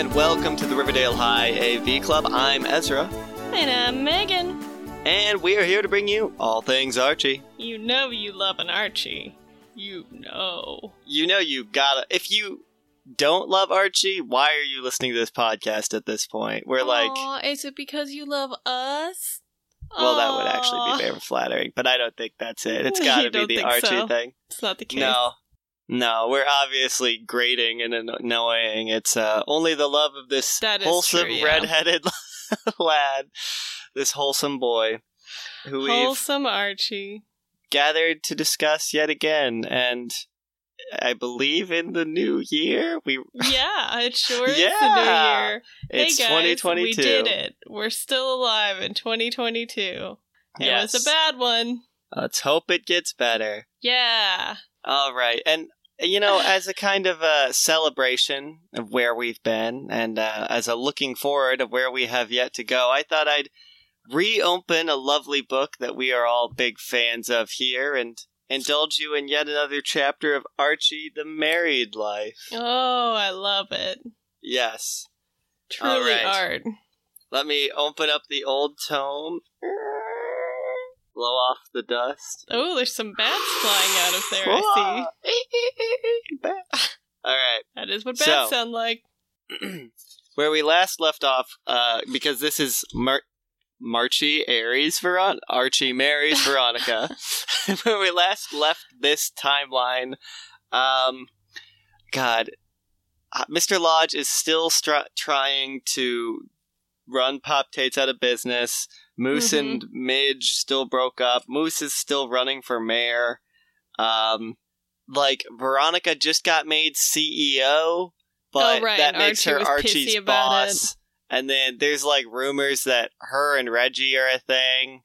And welcome to the Riverdale High AV Club. I'm Ezra, And I'm Megan. and we are here to bring you all things Archie. You know you love an Archie. You know. You know you gotta. If you don't love Archie, why are you listening to this podcast at this point? We're like, is it because you love us? well, that would actually be very flattering, but I don't think that's it. It's gotta be the Archie so? thing. It's not the case. No. No, we're obviously grating and annoying. It's uh, only the love of this wholesome true, yeah. redheaded lad, this wholesome boy, who Wholesome Archie. gathered to discuss yet again. And I believe in the new year, we Yeah, it sure is the new year. it's hey guys, 2022. we did it. We're still alive in 2022. It Yes. was a bad one. Let's hope it gets better. Yeah. All right, and you know, as a kind of a celebration of where we've been, and uh, as a looking forward of where we have yet to go, I thought I'd reopen a lovely book that we are all big fans of here, and indulge you in yet another chapter of Archie the Married Life. Oh, I love it. Yes, Truly right. art. let me open up the old tome. Blow off the dust. Oh, there's some bats flying out of there, I see. All right. That is what So- bats sound like. where we last left off, uh, because this is Mar- Marchie Aries Veron Archie marries Veronica. where we last left this timeline, um, God, uh, Mr. Lodge is still str- trying to run Pop Tates out of business. Moose Mhm. and Midge still broke up. Moose is still running for mayor. Um, like Veronica just got made CEO, but Oh, right, that makes Archie her Archie's boss. And then there's like rumors that her and Reggie are a thing.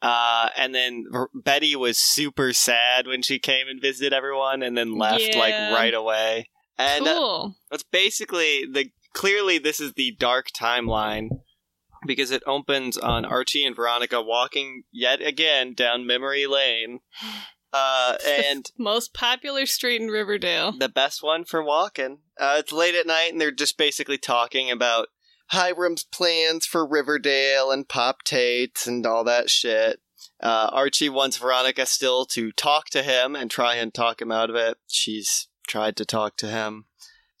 Uh, and then R- Betty was super sad when she came and visited everyone, and then left like right away. And uh, cool. it's basically the clearly this is the dark timeline because it opens on Archie and Veronica walking yet again down memory lane. Uh, and Most popular street in Riverdale. the best one for walking. Uh, it's late at night, and they're just basically talking about Hiram's plans for Riverdale and Pop Tates and all that shit. Uh, Archie wants Veronica still to talk to him and try and talk him out of it. She's tried to talk to him.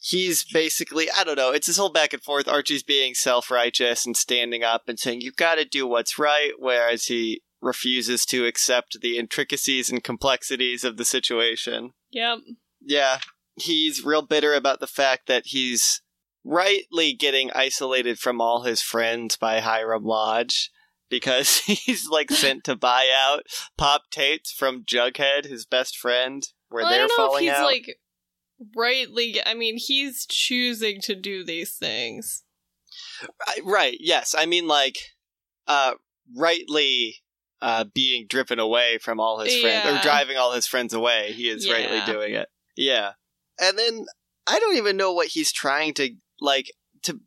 He's basically, I don't know, it's this whole back and forth. Archie's being self righteous and standing up and saying, you've gotta do what's right, whereas he refuses to accept the intricacies and complexities of the situation Yep. yeah, he's real bitter about the fact that he's rightly getting isolated from all his friends by Hiram Lodge because he's like sent to buy out Pop Tates from Jughead, his best friend, where Well, they're don't know if falling he's out. like rightly. I mean, he's choosing to do these things. Right, right, yes. I mean like uh rightly uh being driven away from all his friends or driving all his friends away. He is rightly doing it. Yeah. And then I don't even know what he's trying to like to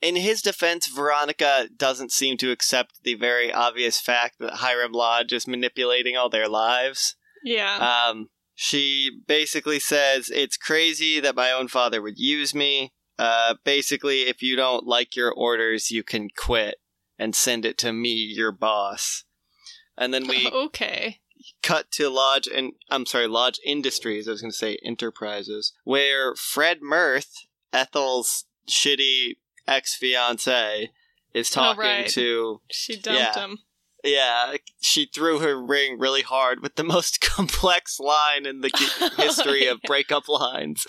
in his defense Veronica doesn't seem to accept the very obvious fact that Hiram Lodge is manipulating all their lives. Yeah. Um, she basically says it's crazy that my own father would use me. Uh, basically, if you don't like your orders, you can quit and send it to me, your boss. And then we okay. cut to Lodge and I'm sorry, Lodge Industries. I was going to say Enterprises, where Fred Mirth, Ethel's shitty ex fiance, is talking right. to She dumped Yeah. him. Yeah, she threw her ring really hard with the most complex line in the history of breakup lines.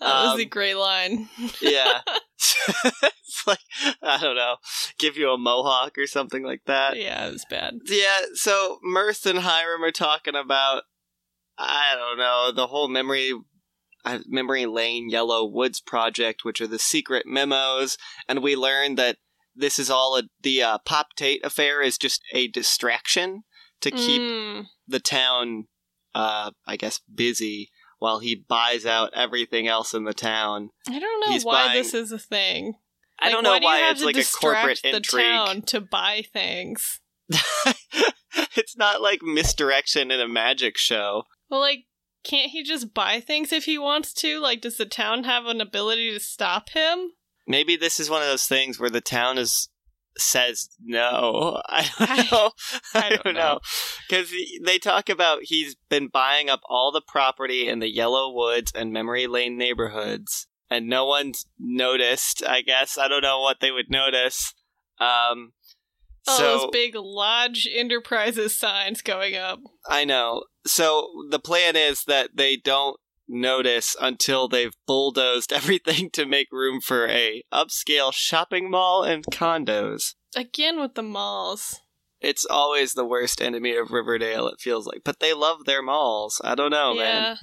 That was Um, a great line. yeah. it's like, I don't know, give you a mohawk or something like that. yeah, it was bad. Yeah, so Mirth and Hiram are talking about, I don't know, the whole memory. uh, Memory Lane Yellow Woods project, which are the secret memos, and we learn that this is all a, the uh, Pop Tate affair is just a distraction to keep Mm, the town, uh, I guess, busy while he buys out everything else in the town. I don't know He's why buying- this is a thing. I don't know why, do why it's like a corporate the intrigue. town to buy things. it's not like misdirection in a magic show. Well, like can't he just buy things if he wants to? Like, does the town have an ability to stop him? Maybe this is one of those things where the town is says no. I don't know. I don't know. Because they talk about he's been buying up all the property in the Yellow Woods and Memory Lane neighborhoods, and no one's noticed. I guess I don't know what they would notice. Um, All so those big Lodge Enterprises signs going up. I know. So the plan is that they don't notice until they've bulldozed everything to make room for a upscale shopping mall and condos. Again with the malls. It's always the worst enemy of Riverdale, it feels like. But they love their malls. I don't know, man.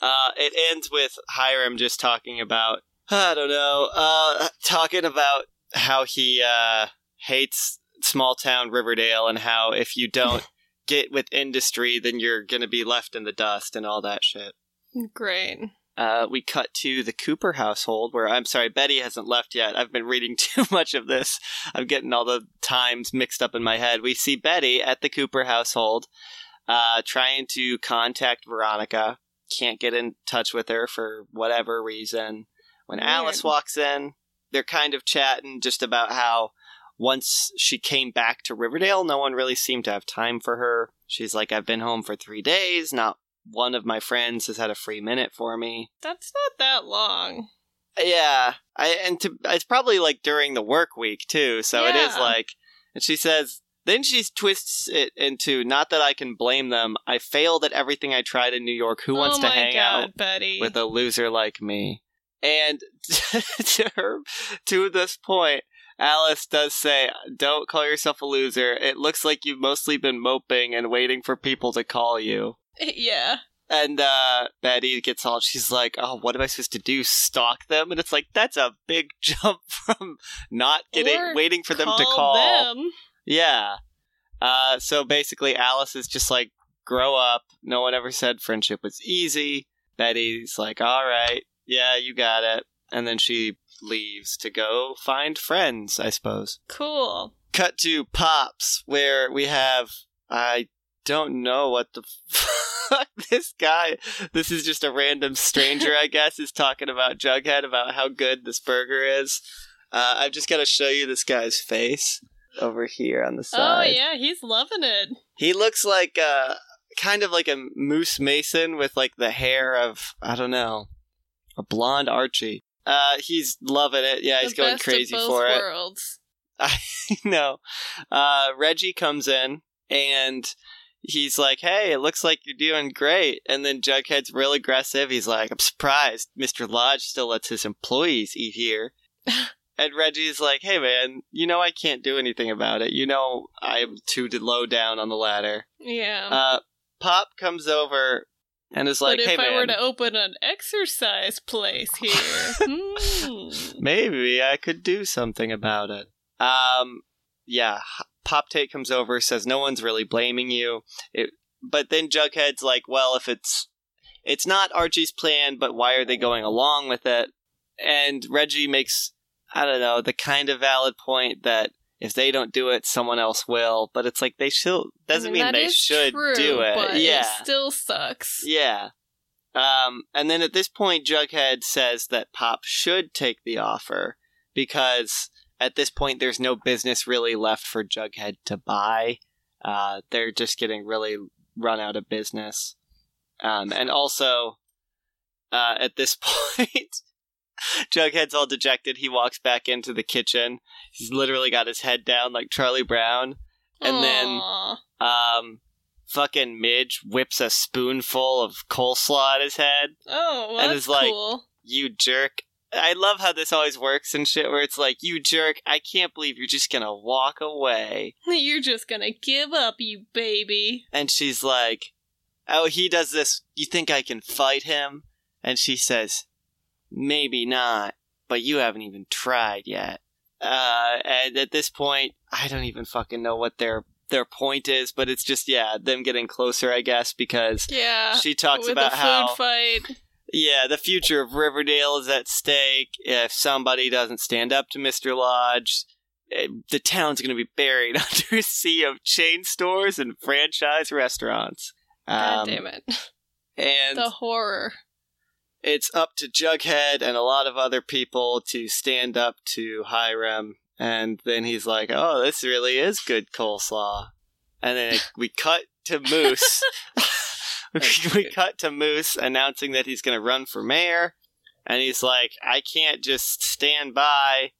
Uh, it ends with Hiram just talking about, I don't know, uh, talking about how he uh, hates small town Riverdale and how if you don't get with industry, then you're going to be left in the dust and all that shit. Great. Uh, we cut to the Cooper household, where I'm sorry, Betty hasn't left yet. I've been reading too much of this. I'm getting all the times mixed up in my head. We see Betty at the Cooper household, uh, trying to contact Veronica. Can't get in touch with her for whatever reason. When Weird. Alice walks in, they're kind of chatting just about how once she came back to Riverdale, no one really seemed to have time for her. She's like, I've been home for three days. Not one of my friends has had a free minute for me. That's not that long. Yeah, I and to, it's probably like during the work week too. So it is like, and she says. Then she twists it into not that I can blame them. I failed at everything I tried in New York. Who oh wants oh to hang God, out Betty. with a loser like me? And to her, to this point, Alice does say, "Don't call yourself a loser. It looks like you've mostly been moping and waiting for people to call you." yeah. And uh, Betty gets all, she's like, oh, what am I supposed to do? Stalk them? And it's like, that's a big jump from not getting, Or waiting for them to Call them. Yeah. Uh, so basically, Alice is just like, grow up. No one ever said friendship was easy. Betty's like, all right, yeah, you got it. And then she leaves to go find friends, I suppose Cool. cut to Pops, where we have I don't know what the fuck this guy. This is just a random stranger, I guess, is talking about Jughead about how good this burger is. Uh, I've just got to show you this guy's face over here on the side. Oh yeah, he's loving it. He looks like uh kind of like a Moose Mason with like the hair of I don't know, a blonde Archie. Uh, he's loving it. Yeah, he's the going crazy for it. worlds. I know. Uh, Reggie comes in and he's like, "Hey, it looks like you're doing great." And then Jughead's real aggressive. He's like, "I'm surprised Mr. Lodge still lets his employees eat here." and Reggie's like, "Hey, man, you know I can't do anything about it. You know I'm too low down on the ladder." Yeah. Uh, Pop comes over and is like, but if I were to open an exercise place here, hmm. Maybe I could do something about it. Um, yeah. Pop Tate comes over, says no one's really blaming you. It, but then Jughead's like, well, if it's it's not Archie's plan, but why are they going along with it? And Reggie makes I don't know the kind of valid point that if they don't do it, someone else will. But it's like they should doesn't I mean, mean they should true, do it. But yeah, it still sucks. yeah. Um, and then at this point, Jughead says that Pop should take the offer because at this point, there's no business really left for Jughead to buy. Uh, they're just getting really run out of business. Um, and also, uh, at this point, Jughead's all dejected. He walks back into the kitchen. He's literally got his head down like Charlie Brown. And then um, fucking Midge whips a spoonful of coleslaw at his head. oh, well, and that's it's like- cool. You jerk. I love how this always works and shit, where it's like, you jerk, I can't believe you're just gonna walk away. You're just gonna give up, you baby. And she's like, oh, he does this, you think I can fight him? And she says, maybe not, but you haven't even tried yet. Uh, and at this point, I don't even fucking know what their their point is, but it's just yeah, them getting closer, I guess, because Yeah. she talks about how fight. Yeah, the future of Riverdale is at stake. If somebody doesn't stand up to Mr. Lodge, eh, the town's going to be buried under a sea of chain stores and franchise restaurants. God Um, damn it. And The horror. it's up to Jughead and a lot of other people to stand up to Hiram. And then he's like, "Oh, this really is good coleslaw." And then it, we cut to Moose. we, That's we good. cut to Moose announcing that he's going to run for mayor, and he's like, "I can't just stand by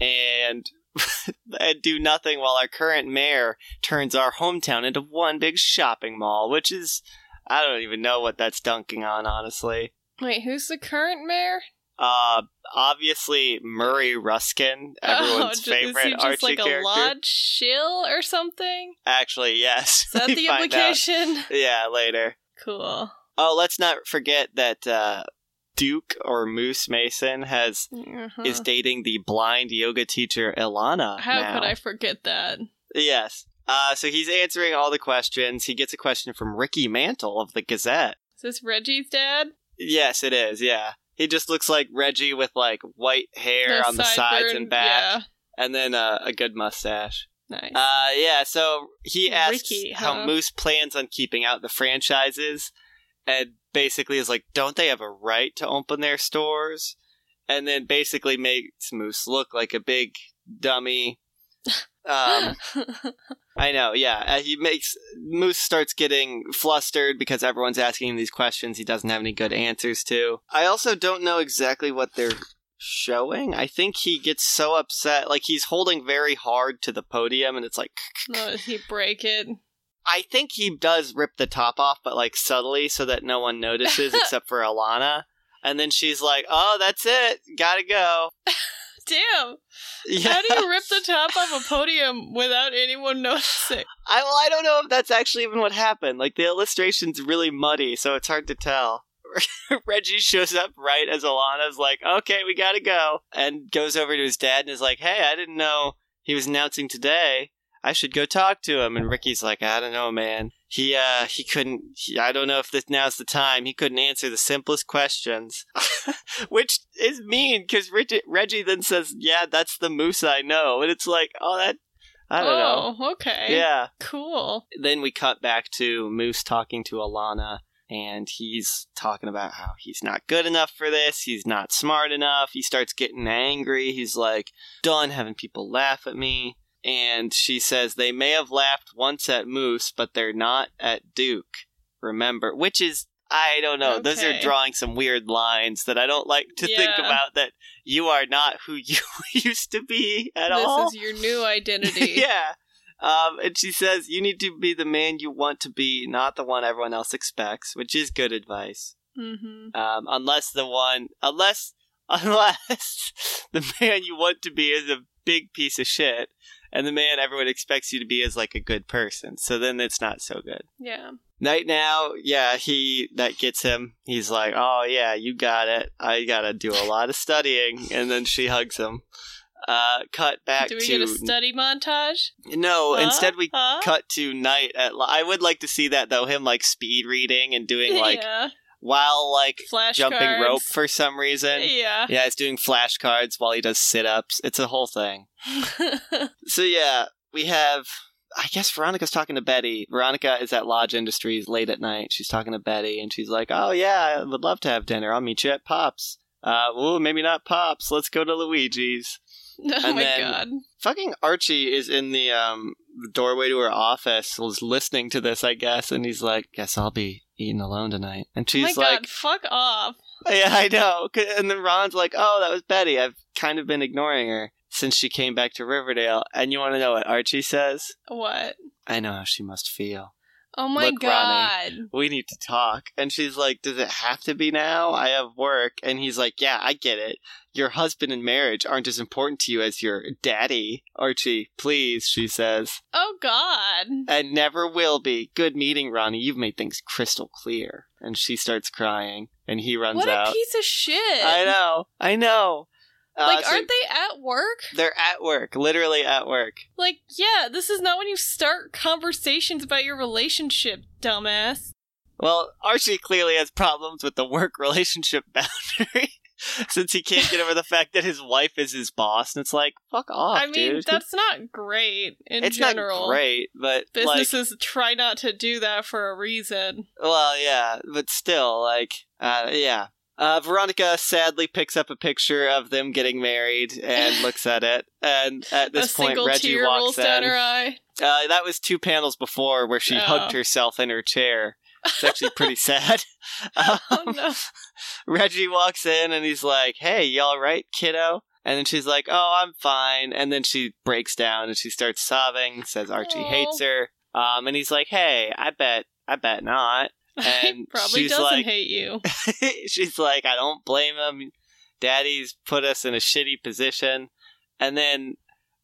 and." and do nothing while our current mayor turns our hometown into one big shopping mall, which is I don't even know what that's dunking on, honestly. Wait, who's the current mayor? Uh, obviously Murray Ruskin, everyone's oh, favorite is he just Archie like character. a lodge shill or something? Actually, yes. Is that the find out. implication? Yeah, later. Cool. Oh, let's not forget that uh, Duke or Moose Mason has Uh-huh. is dating the blind yoga teacher Ilana. How now. could I forget that? Yes. Uh, so he's answering all the questions. He gets a question from Ricky Mantle of the Gazette. Is this Reggie's dad? Yes, it is. Yeah. He just looks like Reggie with like white hair on the sides sideburn- and back, and then uh, a good mustache. Nice. Uh, yeah. So he asks Ricky, how? Moose plans on keeping out the franchises, and basically is like, don't they have a right to open their stores? And then basically makes Moose look like a big dummy. Um, I know, yeah. He makes Moose starts getting flustered because everyone's asking him these questions he doesn't have any good answers to. I also don't know exactly what they're showing. I think he gets so upset, like he's holding very hard to the podium, and it's like, no, did he break it? I think he does rip the top off, but like subtly, so that no one notices except for Alana. And then she's like, "Oh, that's it, gotta go." Damn! Yeah. How do you rip the top off a podium without anyone noticing? I well, I don't know if that's actually even what happened. Like the illustration's really muddy, so it's hard to tell. Reggie shows up right as Alana's like, "Okay, we gotta go," and goes over to his dad and is like, "Hey, I didn't know he was announcing today. I should go talk to him." And Ricky's like, "I don't know, man. He uh he couldn't. He, I don't know if this now's the time. He couldn't answer the simplest questions." Which is mean because Reggie, Reggie then says, "Yeah, that's the moose I know," and it's like, "Oh, that I don't know." oh, okay. Yeah. Cool. Then we cut back to Moose talking to Alana, and he's talking about how he's not good enough for this. He's not smart enough. He starts getting angry. He's like, done having people laugh at me. And she says they may have laughed once at Moose, but they're not at Duke. Remember, which is. I don't know. Those are drawing some weird lines that I don't like to think about. That you are not who you used to be at this all. This is your new identity. yeah. Um, and she says, You need to be the man you want to be, not the one everyone else expects, which is good advice. Mm-hmm. Um, unless the one, unless, unless the man you want to be is a big piece of shit, and the man everyone expects you to be is like a good person. So then it's not so good. Yeah. Night now, yeah, he that gets him. He's like, "Oh yeah, you got it. I gotta do a lot of studying," and then she hugs him. Uh, cut back Do we to get a study montage? no. Huh? Instead, we Huh? cut to night at. I would like to see that though. Him like speed reading and doing like yeah. while like Flashcards. jumping rope for some reason. Yeah. Yeah, he's doing flashcards while he does sit ups. It's a whole thing. So yeah, we have. I guess Veronica's talking to Betty. Veronica is at Lodge Industries late at night. She's talking to Betty, and she's like, "Oh yeah, I would love to have dinner. I'll meet you at Pops. Uh, ooh, maybe not Pops. Let's go to Luigi's." oh And my god. Fucking Archie is in the um doorway to her office, was listening to this, I guess, and he's like, "Guess I'll be eating alone tonight." And Oh my she's like, god, fuck off. Yeah, I know. And then Ron's like, "Oh, that was Betty. I've kind of been ignoring her since she came back to Riverdale." And you want to know what Archie says? What? I know how she must feel. Oh my Look, god. We need to talk. And she's like, "Does it have to be now? I have work." And he's like, "Yeah, I get it. Your husband and marriage aren't as important to you as your daddy, Archie. Please," she says, Oh god. "and never will be. Good meeting, Ronnie. You've made things crystal clear." And she starts crying, and he runs What out. a piece of shit. I know. I know. Uh, Like, so- aren't they at work? They're at work, literally at work. Like, yeah, this is not when you start conversations about your relationship, dumbass. Well, Archie clearly has problems with the work relationship boundary. since he can't get over the fact that his wife is his boss, and it's like, fuck off, I mean, dude. that's not great in it's general. not great, but like, Businesses try not to do that for a reason. well, yeah, but still, like, uh, yeah. Uh, Veronica sadly picks up a picture of them getting married and looks at it. And at this point, Reggie tear rolls walks down in. her eye. Uh, that was two panels before where she Oh. hugged herself in her chair. It's actually pretty sad. Oh Um, no! Reggie walks in and he's like, "Hey, you all right, kiddo?" And then she's like, "Oh, I'm fine." And then she breaks down and she starts sobbing. Says Archie Aw. hates her. Um, and he's like, "Hey, I bet, I bet not." He probably she's doesn't like- hate you. she's like, "I don't blame him. Daddy's put us in a shitty position." And then,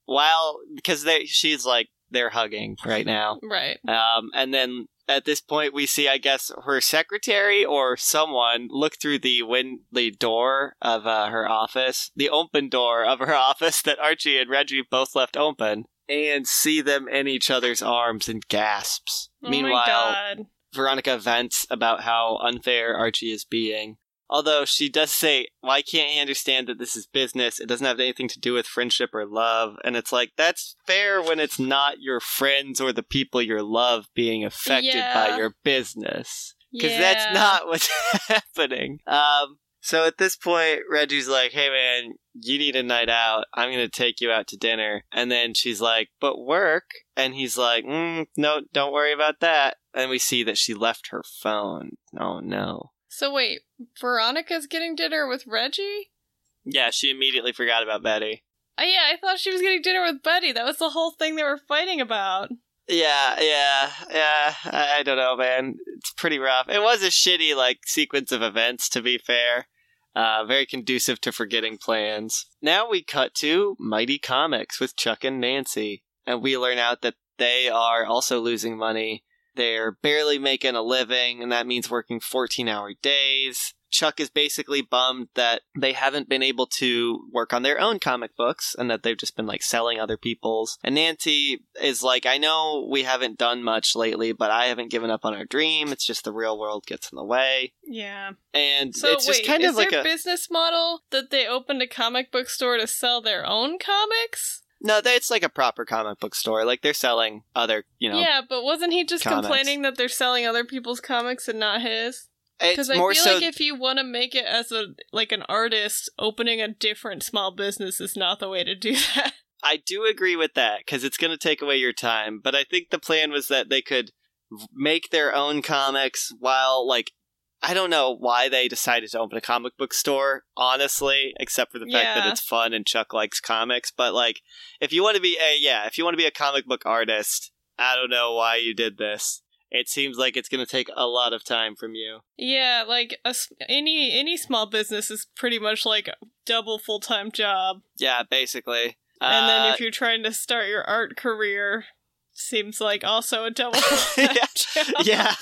while because they, she's like, they're hugging right now. Right. Um, and then at this point, we see, I guess, her secretary or someone look through the win- the door of uh, her office, the open door of her office that Archie and Reggie both left open, and see them in each other's arms and gasps. Oh Meanwhile, my god. Veronica vents about how unfair Archie is being. Although she does say, why can't he understand that this is business? It doesn't have anything to do with friendship or love. And it's like, that's fair when it's not your friends or the people you love being affected by your business. Because yeah. that's not what's happening. Um, so at this point, Reggie's like, hey man, you need a night out. I'm going to take you out to dinner. And then she's like, but work? And he's like, mm, no, don't worry about that. And we see that she left her phone. Oh no. So wait, Veronica's getting dinner with Reggie? Yeah, she immediately forgot about Betty. Oh, yeah, I thought she was getting dinner with Betty. That was the whole thing they were fighting about. Yeah, yeah, yeah. I I don't know, man. It's pretty rough. It was a shitty like sequence of events, to be fair. Uh, very conducive to forgetting plans. Now we cut to Mighty Comics with Chuck and Nancy, and we learn out that they are also losing money. They're barely making a living, and that means working 14 hour days. Chuck is basically bummed that they haven't been able to work on their own comic books and that they've just been like selling other people's. And Nancy is like, I know we haven't done much lately, but I haven't given up on our dream. It's just the real world gets in the way. Yeah. And So it's wait, just kind of like their a. business model that they opened a comic book store to sell their own comics? No, it's like a proper comic book store. Like they're selling other, you know. yeah, but wasn't he just comics. complaining that they're selling other people's comics and not his? Because I more feel so. like if you want to make it as a like an artist, opening a different small business is not the way to do that. I do agree with that because it's going to take away your time. But I think the plan was that they could make their own comics while, like, I don't know why they decided to open a comic book store, honestly, except for the fact that it's fun and Chuck likes comics. But, like, if you want to be a, yeah, if you want to be a comic book artist, I don't know why you did this. It seems like it's going to take a lot of time from you. Yeah, like a any any small business is pretty much like a double full time job. Yeah, basically. and Uh, then if you're trying to start your art career, seems like also a double Yeah. yeah,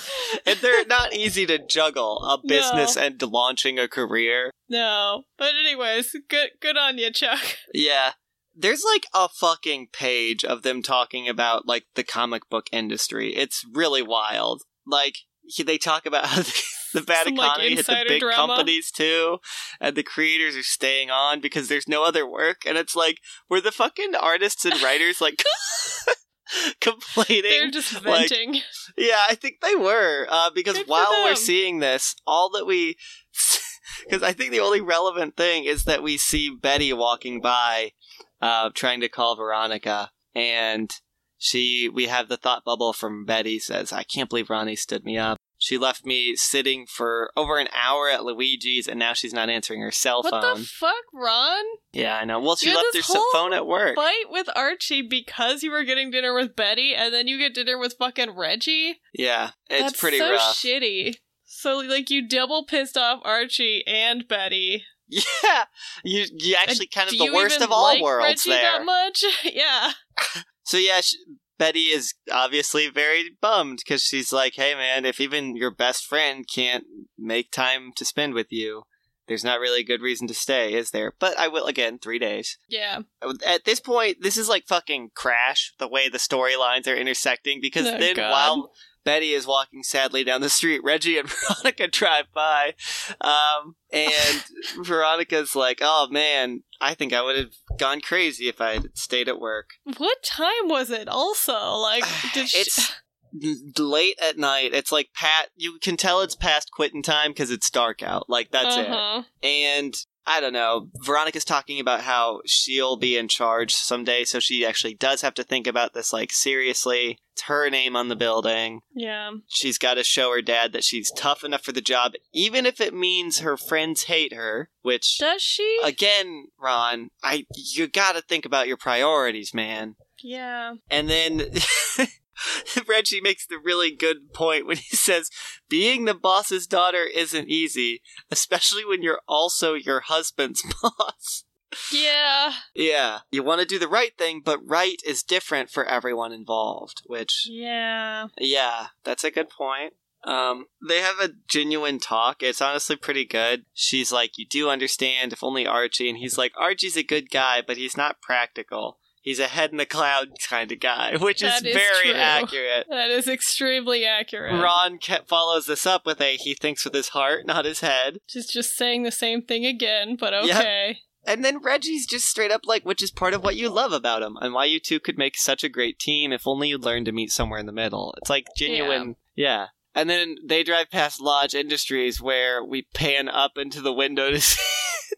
and they're not easy to juggle a business and launching a career. No, but anyways, good good on you, Chuck. Yeah. There's like a fucking page of them talking about like the comic book industry. It's really wild. Like they talk about how the, the bad Some, like, economy hit the big drama. companies too, and the creators are staying on because there's no other work. And it's like, were the fucking artists and writers like complaining? They're just like, venting. Yeah, I think they were. Uh, because Good while we're seeing this, all that we. Because I think the only relevant thing is that we see Betty walking by, uh, trying to call Veronica. And she. We have the thought bubble from Betty says, I can't believe Ronnie stood me up. She left me sitting for over an hour at Luigi's, and now she's not answering her cell phone. what the fuck, Ron? yeah, I know. Well, she left her this s- whole phone at work. Fight with Archie because you were getting dinner with Betty, and then you get dinner with fucking Reggie. Yeah, it's That's pretty so rough. shitty. So like you double pissed off Archie and Betty. Yeah, you you actually kind of the worst of all like worlds Reggie there. that much? yeah. So yeah, sh Betty is obviously very bummed because she's like, "Hey man, if even your best friend can't make time to spend with you, there's not really a good reason to stay, is there?" But I will again, three days. Yeah. At this point, this is like fucking Crash. The way the storylines are intersecting, because Oh, then God. while Betty is walking sadly down the street. Reggie and Veronica drive by. Um, and Veronica's like, oh man, I think I would have gone crazy if I had stayed at work. What time was it? Also, like, did she... It's late at night. It's like Pat. You can tell it's past quitting time because it's dark out. Like that's uh-huh. it. And I don't know. Veronica's talking about how she'll be in charge someday, so she actually does have to think about this like seriously. It's her name on the building. Yeah. She's got to show her dad that she's tough enough for the job, even if it means her friends hate her. Which, Does she? again, Ron, I you got to think about your priorities, man. yeah. And then Reggie makes the really good point when he says, being the boss's daughter isn't easy, especially when you're also your husband's boss. Yeah. yeah, you want to do the right thing, but right is different for everyone involved, which, Yeah. yeah, that's a good point. Um, they have a genuine talk. It's honestly pretty good. She's like, You do understand, if only Archie. And he's like, Archie's a good guy, but he's not practical. He's a head in the cloud kind of guy, which That is is very true. accurate. That is extremely accurate. Ron follows this up with a he thinks with his heart, not his head. She's just saying the same thing again, but Yep. okay. And then Reggie's just straight up like, which is part of what you love about him, and why you two could make such a great team if only you'd learn to meet somewhere in the middle. It's like genuine, yeah. And then they drive past Lodge Industries, where we pan up into the window to see,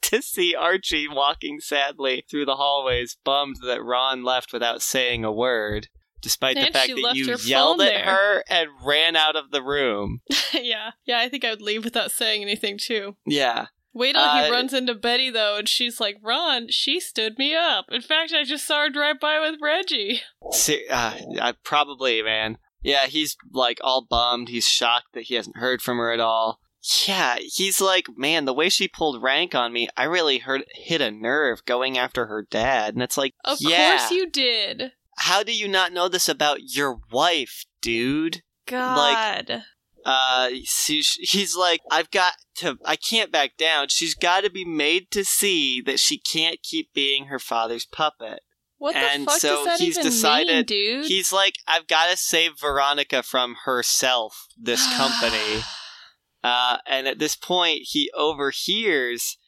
to see Archie walking sadly through the hallways, bummed that Ron left without saying a word. Despite the fact that you yelled at there. her and ran out of the room. yeah. Yeah, I think I would leave without saying anything too. Yeah. Wait till Uh, he runs into Betty though, and she's like, "Ron, she stood me up. In fact, I just saw her drive by with Reggie." See, uh, I probably, man. Yeah, he's like all bummed. He's shocked that he hasn't heard from her at all. Yeah, he's like, man, the way she pulled rank on me, I really hurt hit a nerve going after her dad. And it's like, Of yeah, course you did. how do you not know this about your wife, dude? God. Uh, he's like, I've got to, I can't back down. She's got to be made to see that she can't keep being her father's puppet. what the fuck so does that he's even decided mean, dude? He's like, I've got to save Veronica from herself, this company. Uh, and at this point, he overhears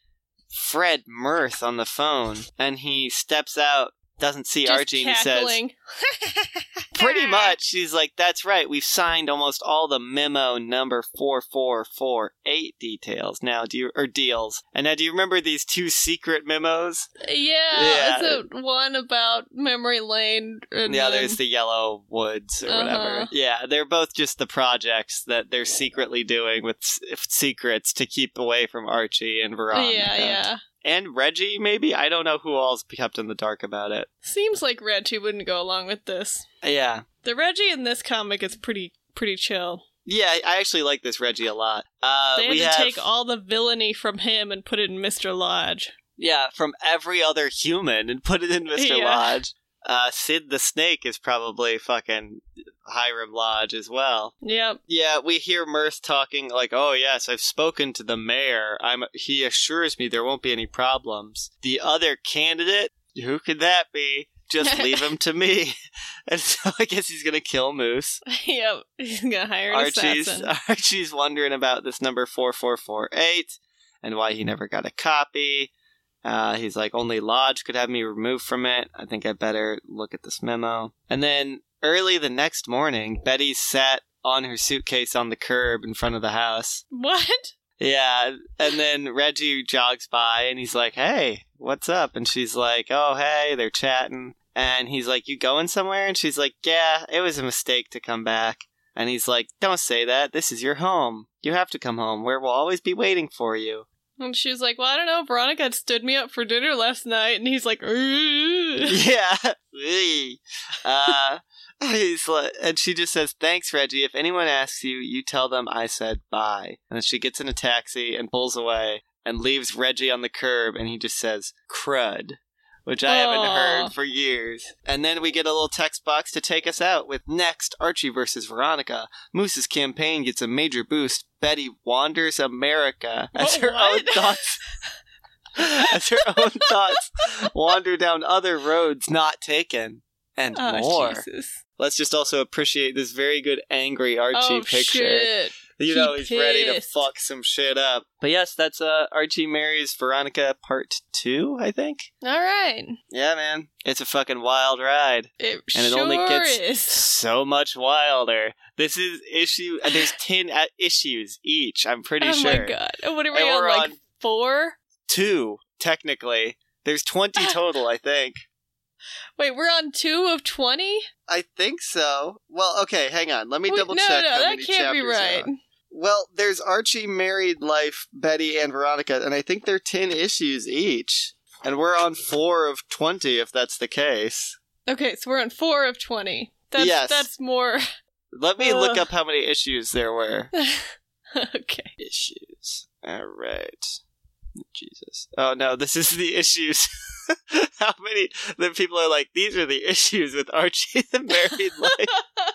Fred Mirth on the phone, and he steps out, doesn't see Just Archie, and he says. pretty much, she's like, that's right, we've signed almost all the memo number 4448 details now, do you, or deals. And now, do you remember these two secret memos? Yeah, Yeah. is it one about memory lane? And The other then- is the Yellow Woods or whatever. Uh-huh. Yeah, they're both just the projects that they're secretly doing with s- secrets to keep away from Archie and Veronica. Yeah, yeah. And Reggie, maybe? I don't know who all's kept in the dark about it. Seems like Reggie wouldn't go along with this. Yeah. The Reggie in this comic is pretty pretty chill. Yeah, I actually like this Reggie a lot. Uh, They had we to have, take all the villainy from him and put it in Mr. Lodge. yeah, from every other human and put it in Mr. Yeah. Lodge. Uh, Sid the Snake is probably fucking Hiram Lodge as well. Yep. Yeah, we hear Mirth talking like, "Oh yes, I've spoken to the mayor. I'm he assures me there won't be any problems." The other candidate, who could that be? Just leave him to me. And so I guess he's gonna kill Moose. yep. He's gonna hire an Archie's assassin. Archie's wondering about this number four four four eight and why he never got a copy. Uh, he's like, only Lodge could have me removed from it. I think I better look at this memo. And then early the next morning, Betty sat on her suitcase on the curb in front of the house. What? Yeah, and then Reggie jogs by and he's like, "Hey, what's up?" And she's like, "Oh, hey." They're chatting, and he's like, "You going somewhere?" And she's like, "Yeah, it was a mistake to come back." And he's like, "Don't say that. This is your home. You have to come home. Where we'll always be waiting for you." And she was like, Well, I don't know. Veronica stood me up for dinner last night. And he's like, yeah. Uh, he's like, and she just says, "Thanks, Reggie. If anyone asks you, you tell them I said bye." And then she gets in a taxi and pulls away and leaves Reggie on the curb, and he just says, "Crud." Which I haven't heard for years. And then we get a little text box to take us out with next Archie versus Veronica. Moose's campaign gets a major boost. Betty wanders America as Whoa, her own thoughts as her own thoughts wander down other roads not taken. and Oh, more. Jesus. Let's just also appreciate this very good angry Archie oh, picture. shit. You He know, he's ready to fuck some shit up. But yes, that's uh Archie marries Veronica part two, I think. All right. Yeah, man. It's a fucking wild ride. It And it sure only gets is. So much wilder. This is issue. uh, There's 10 uh, issues each, I'm pretty oh sure. Oh my god. What are we And on, we're like on- four? Two, technically. There's 20 total, I think. Wait, we're on two of 20? I think so. Well, okay, hang on. Let me Wait, double no, check. no, how that many can't be chapters there right. Well, there's Archie, Married Life, Betty, and Veronica, and I think they're 10 issues each. And we're on 4 of 20 if that's the case. Okay, so we're on four of 20. That's, Yes. that's more. Let me look up how many issues there were. okay. Issues. All right. Jesus. Oh no, this is the issues. how many? The people are like, these are the issues with Archie the Married Life.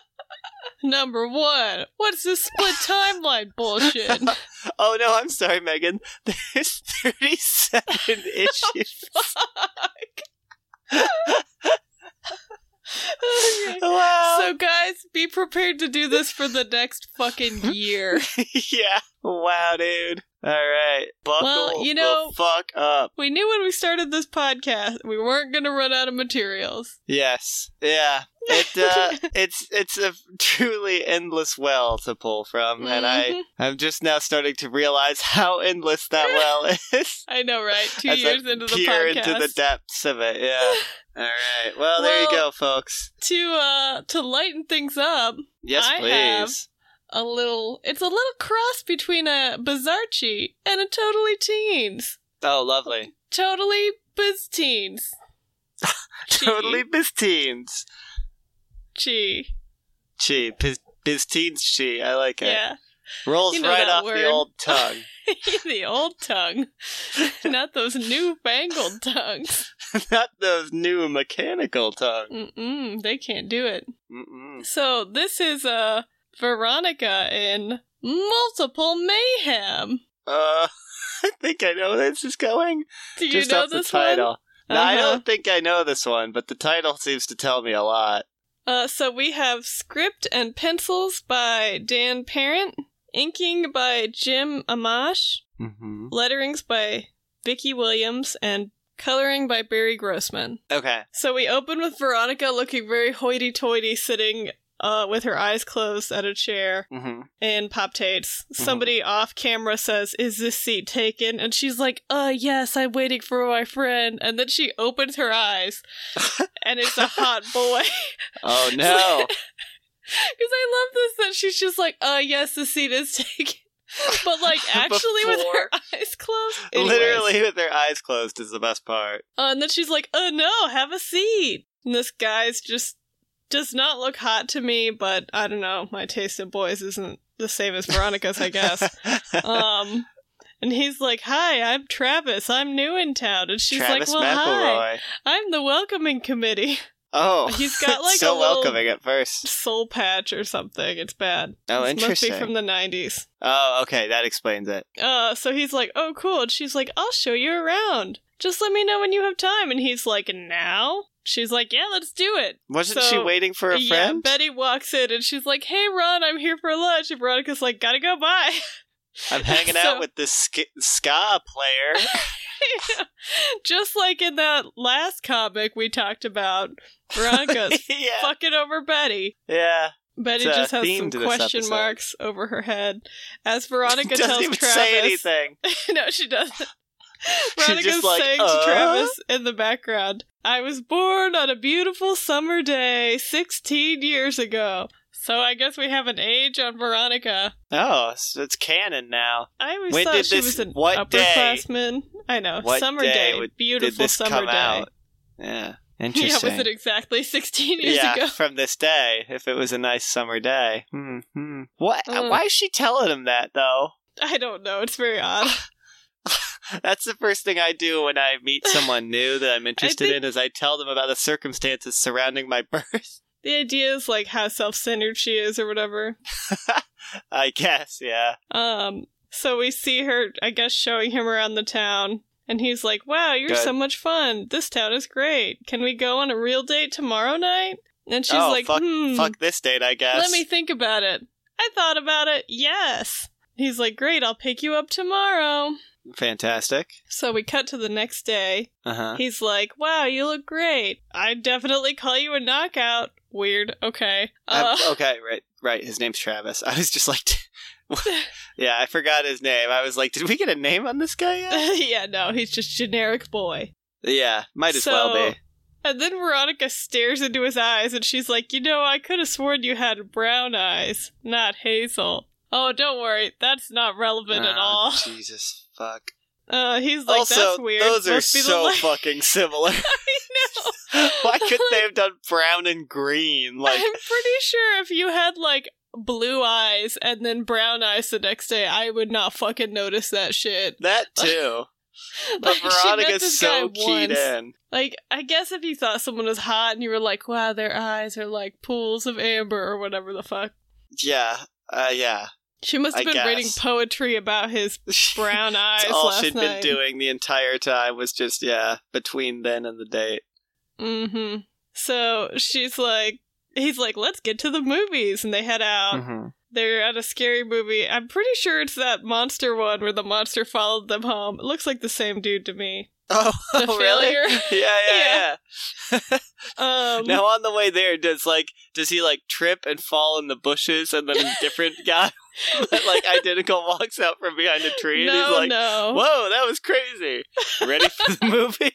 Number one. What's this split timeline bullshit? Oh no, I'm sorry, Megan. There's 37 issues. Fuck. okay. Wow. So, guys, be prepared to do this for the next fucking year. yeah. Wow, dude. All right. Buckle Well, you the know- fuck up. We knew when we started this podcast we weren't going to run out of materials. Yes. Yeah. It uh it's it's a truly endless well to pull from and I Mhm. I'm just now starting to realize how endless that well is. I know, right? Two as years I into the podcast. into the depths of it. Yeah. All right. Well, there you go, folks. to uh to lighten things up, Yes, I please. A little it's a little cross between a Bizarchi and a Totally Teens. Oh, lovely. Totally Biz Teens. Totally biz teens. Chi. Chi. Biz, biz teens chi. I like it. Yeah. Rolls You know right off word. the old tongue. the old tongue. Not those newfangled tongues. Not those new mechanical tongues. Mm-mm, they can't do it. Mm-mm. So this is uh Veronica in Multiple Mayhem. Uh, I think I know where this is going. Do you Just know off the this title. one? No, I Uh-huh. don't think I know this one, but the title seems to tell me a lot. Uh, so we have script and pencils by Dan Parent, inking by Jim Amash, Mm-hmm. letterings by Vickie Williams, and coloring by Barry Grossman. Okay. So we open with Veronica looking very hoity-toity, sitting uh, with her eyes closed at a chair Mm-hmm. in Pop Tates. Somebody off camera says, Is this seat taken? And she's like, Uh, yes, I'm waiting for my friend. And then she opens her eyes, and it's a hot boy. Oh no. Because I love this that she's just like, uh, yes, the seat is taken. But like actually with her eyes closed. Anyways. Literally with their eyes closed is the best part. Uh, and then she's like, oh no, have a seat. And this guy's just does not look hot to me, but I don't know, my taste in boys isn't the same as Veronica's, I guess. Um and he's like, Hi, I'm Travis. I'm new in town. And she's Travis like, Well, hi. I'm the welcoming committee. Oh, He's got, like, so a welcoming at first. Soul patch or something. It's bad. Oh, This Must be from the 90s. Oh, okay, that explains it. Uh, so he's like, "Oh, cool." And she's like, "I'll show you around. Just let me know when you have time." And he's like, "Now?" She's like, "Yeah, let's do it." Wasn't So, she waiting for a yeah, friend? Betty walks in and she's like, "Hey, Ron, I'm here for lunch." And Veronica's like, "Gotta go bye." I'm hanging So- out with this sk- ska player. Just like in that last comic we talked about, Veronica's yeah, fucking over Betty. yeah. Betty It's just has some question marks over her head as Veronica tells Travis. say anything. no, she doesn't. Veronica's like, saying "Uh?" to Travis in the background, I was born on a beautiful summer day 16 years ago. So I guess we have an age on Veronica. Oh, so it's canon now. I always When thought she this- was an what day upperclassman. I know. What summer day day. would- beautiful Did this summer come day. out? Yeah, Interesting. Yeah, was it exactly 16 years yeah, ago? from this day. If it was a nice summer day. Hmm. hmm. What? Uh. Why is she telling him that though? I don't know. It's very odd. That's the first thing I do when I meet someone new that I'm interested in. Is I tell them about the circumstances surrounding my birth. the idea is like how self-centered she is or whatever. I guess, yeah. Um, so we see her, I guess, showing him around the town, And he's like, wow, you're Good. so much fun. This town is great. Can we go on a real date tomorrow night? And she's oh, like, fuck, hmm, fuck this date, I guess. let me think about it. I thought about it. Yes. He's like, great, I'll pick you up tomorrow. Fantastic. So we cut to the next day. Uh huh. He's like, wow, you look great. I'd definitely call you a knockout. Weird. Okay. Uh, okay, right, right. His name's Travis. I was just like, yeah, I forgot his name. I was like, did we get a name on this guy yet? yeah, no, he's just generic boy. yeah, might as So- well be. And then Veronica stares into his eyes and she's like, You know, I could have sworn you had brown eyes, not hazel. Oh, don't worry, that's not relevant at Oh, all. Jesus, fuck. Uh, he's like, also, That's weird. those are Must the so light." fucking similar. I know. Why couldn't they have done brown and green? Like, I'm pretty sure if you had like blue eyes and then brown eyes the next day, I would not fucking notice that shit. that too. But Like, Veronica's so keyed in. Like, I guess if you thought someone was hot and you were like, wow, their eyes are like pools of amber or whatever the fuck. Yeah, uh, yeah. She must have I been reading poetry about his brown eyes That's all last she'd night. been doing the entire time was just, yeah, between then and the date. Mm-hmm. So she's like, he's like, let's get to the movies, and they head out. Mm-hmm. They're at a scary movie. I'm pretty sure it's that monster one where the monster followed them home. It looks like the same dude to me. Oh, The really? failure. Yeah, yeah, yeah. Um, now on the way there, does like does he like trip and fall in the bushes, and then a different guy, like identical, walks out from behind a tree, and no, he's like, no, "Whoa, that was crazy!" Ready for the movie?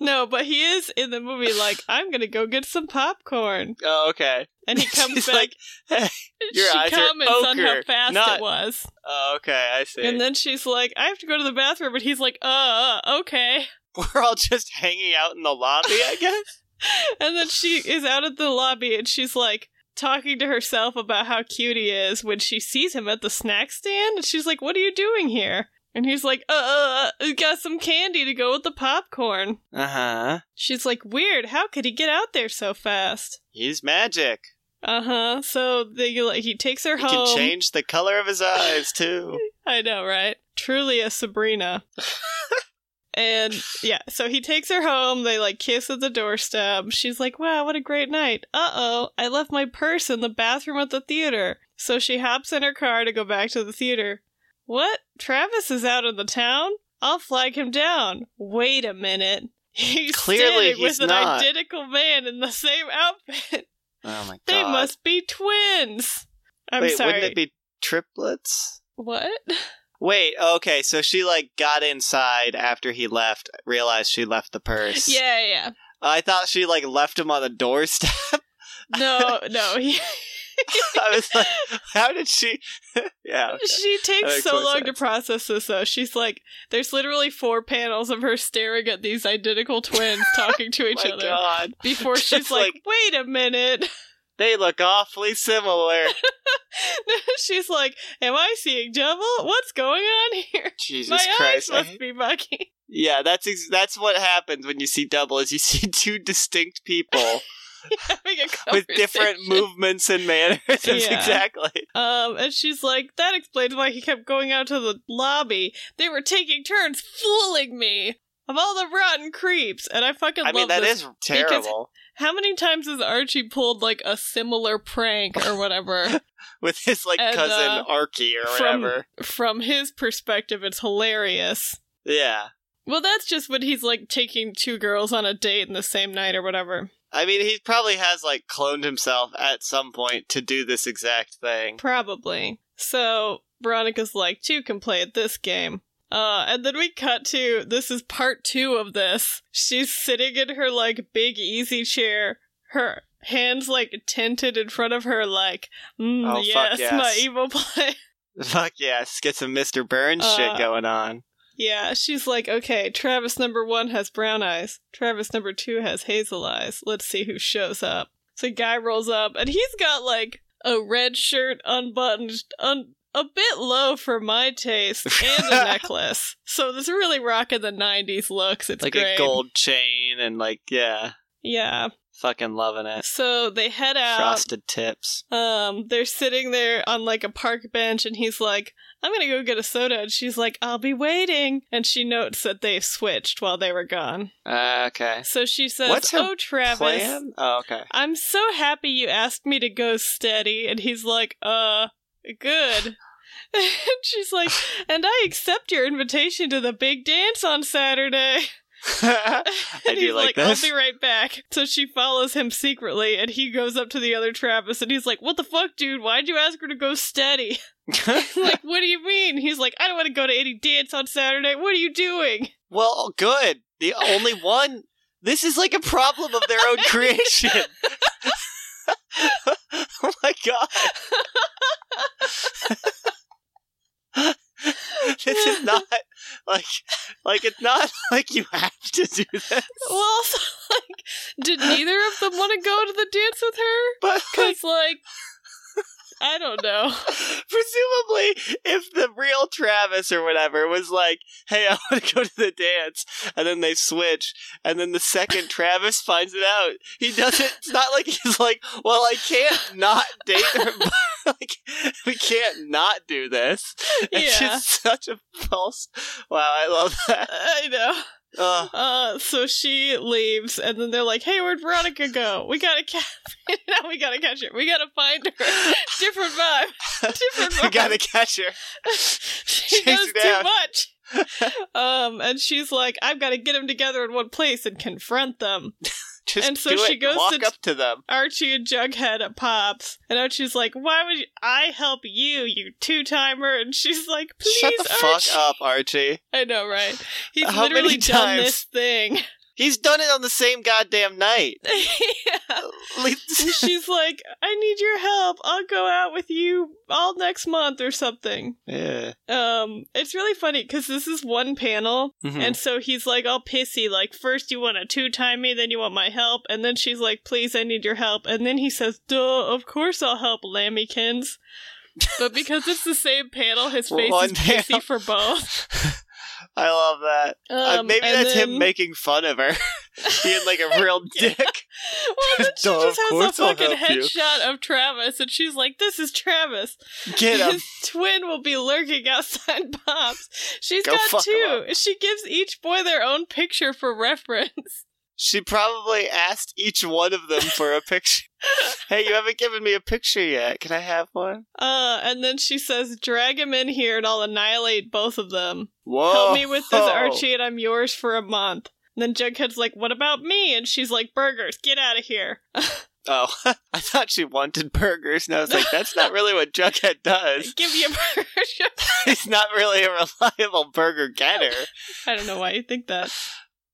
no. But he is in the movie. Like, I'm gonna go get some popcorn, oh, okay. and he comes He's back. like, "Hey." your she eyes are comments on how ochre, fast not- it was, Oh, okay, I see. and then she's like, "I have to go to the bathroom," and he's like, "Uh, okay." We're all just hanging out in the lobby, I guess. And then she is out at the lobby and she's like talking to herself about how cute he is when she sees him at the snack stand. And she's like, What are you doing here? And he's like, Uh, uh, got some candy to go with the popcorn. Uh huh. She's like, Weird, how could he get out there so fast? He's magic. Uh huh. So they, like, he takes her He home. can change the color of his eyes too. I know, right? Truly a Sabrina. and yeah, so he takes her home. They like kiss at the doorstep. She's like, wow, what a great night. Uh oh, I left my purse in the bathroom at the theater. So she hops in her car to go back to the theater. What? Travis is out in the town? I'll flag him down. Wait a minute. He's Clearly standing he's with an not. identical man in the same outfit. Oh my god. They must be twins. I'm Wait, sorry. wouldn't it be triplets? what? Wait, okay, so she like got inside after he left, realized she left the purse. Yeah, yeah. I thought she like left him on the doorstep. No, no. He, I was like, how did she? yeah. okay. She takes so long to process this though. She's like, there's literally four panels of her staring at these identical twins talking to each my other god. before she's Just like, like- wait a minute. They look awfully similar. she's like, am I seeing double? What's going on here? Jesus My Christ. eyes I- must be muggy. yeah, that's ex- that's what happens when you see double is you see two distinct people with different movements and mannerisms Yeah. exactly. Um, and she's like, that explains why he kept going out to the lobby. They were taking turns fooling me. Of all the rotten creeps, and I fucking I love mean that this is terrible. How many times has Archie pulled like a similar prank or whatever? with his like And, cousin uh, Arky or from- whatever. From his perspective, it's hilarious. Yeah. Well, that's just when he's like taking two girls on a date in the same night or whatever. I mean, he probably has like cloned himself at some point to do this exact thing. Probably. So Veronica's like, two can play at this game. Uh, and then we cut to this is part two of this. She's sitting in her like big easy chair, her hands like tented in front of her, like, mm, Oh, yes, yes. my evil plan. Fuck yes, get some Mr. Burns Uh, shit going on. Yeah, she's like, okay, Travis number one has brown eyes. Travis number two has hazel eyes. Let's see who shows up. So guy rolls up, and he's got like a red shirt unbuttoned, un- a bit low for my taste, and a necklace. So this really rocking the '90s looks. It's Like great. a gold chain and like yeah. Yeah. Fucking loving it. So they head out. Frosted tips. Um, they're sitting there on like a park bench, and he's like, I'm gonna go get a soda. And she's like, I'll be waiting. And she notes that they've switched while they were gone. Uh, okay. So she says, What's Oh, Travis. Plan? Oh, okay. I'm so happy you asked me to go steady. And he's like, uh, good. And she's like, and I accept your invitation to the big dance on Saturday. I And do he's like, this. I'll be right back. So she follows him secretly, and he goes up to the other Travis, and he's like, "What the fuck, dude? Why'd you ask her to go steady?" like, what do you mean? He's like, "I don't want to go to any dance on Saturday. What are you doing?" well, good. The only one. This is like a problem of their own creation. oh my god. this is not like like it's not like you have to do this. Well, also, like, did neither of them want to go to the dance with her? But like, Because, like, I don't know. presumably if the real Travis or whatever was like, "Hey, I want to go to the dance," and then they switch, and then the second Travis finds it out, he doesn't. It's not like he's like, "Well, I can't not date her." like, we can't not do this. It's Yeah. just such a false. Wow, I love that. I know. Uh, Uh, so she leaves, and then they're like, "Hey, where'd Veronica go? We gotta catch. now we gotta catch her. We gotta find her. Different vibe. Different vibe. we gotta catch her. she Chase knows too much. um, and she's like, "I've got to get them together in one place and confront them." Just And so she goes Walk to- up to them. Archie and Jughead at Pops, and Archie's like, "Why would I help you, you two timer?" And she's like, "Please, Shut the Archie." fuck up, Archie. I know, right? He's How literally done times? this thing. He's done it on the same goddamn night. yeah. She's like, I need your help. I'll go out with you all next month or something. yeah. Um, it's really funny because this is one panel, Mhm. and so he's like all pissy, like, first you want to two time me, then you want my help, and then she's like, please, I need your help, and then he says, duh, of course I'll help, Lammykins. But because it's the same panel, his face One is pissy panel. for both. I love that. Uh, Um, maybe that's then- him making fun of her. Being like a real dick. Well, then she Duh, just has a fucking help you. headshot of Travis, and she's like, "This is Travis. Get him. His twin will be lurking outside Pops. She's Go got two. She gives each boy their own picture for reference. She probably asked each one of them for a picture. hey, you haven't given me a picture yet. Can I have one? Uh, and then she says, "Drag him in here, and I'll annihilate both of them. Whoa. Help me with this, Archie, and I'm yours for a month." And then Jughead's like, "What about me?" And she's like, "Burgers, get out of here." Oh, I thought she wanted burgers, and I was like, that's not really what Jughead does. Give me a burger. He's not really a reliable burger getter. I don't know why you think that.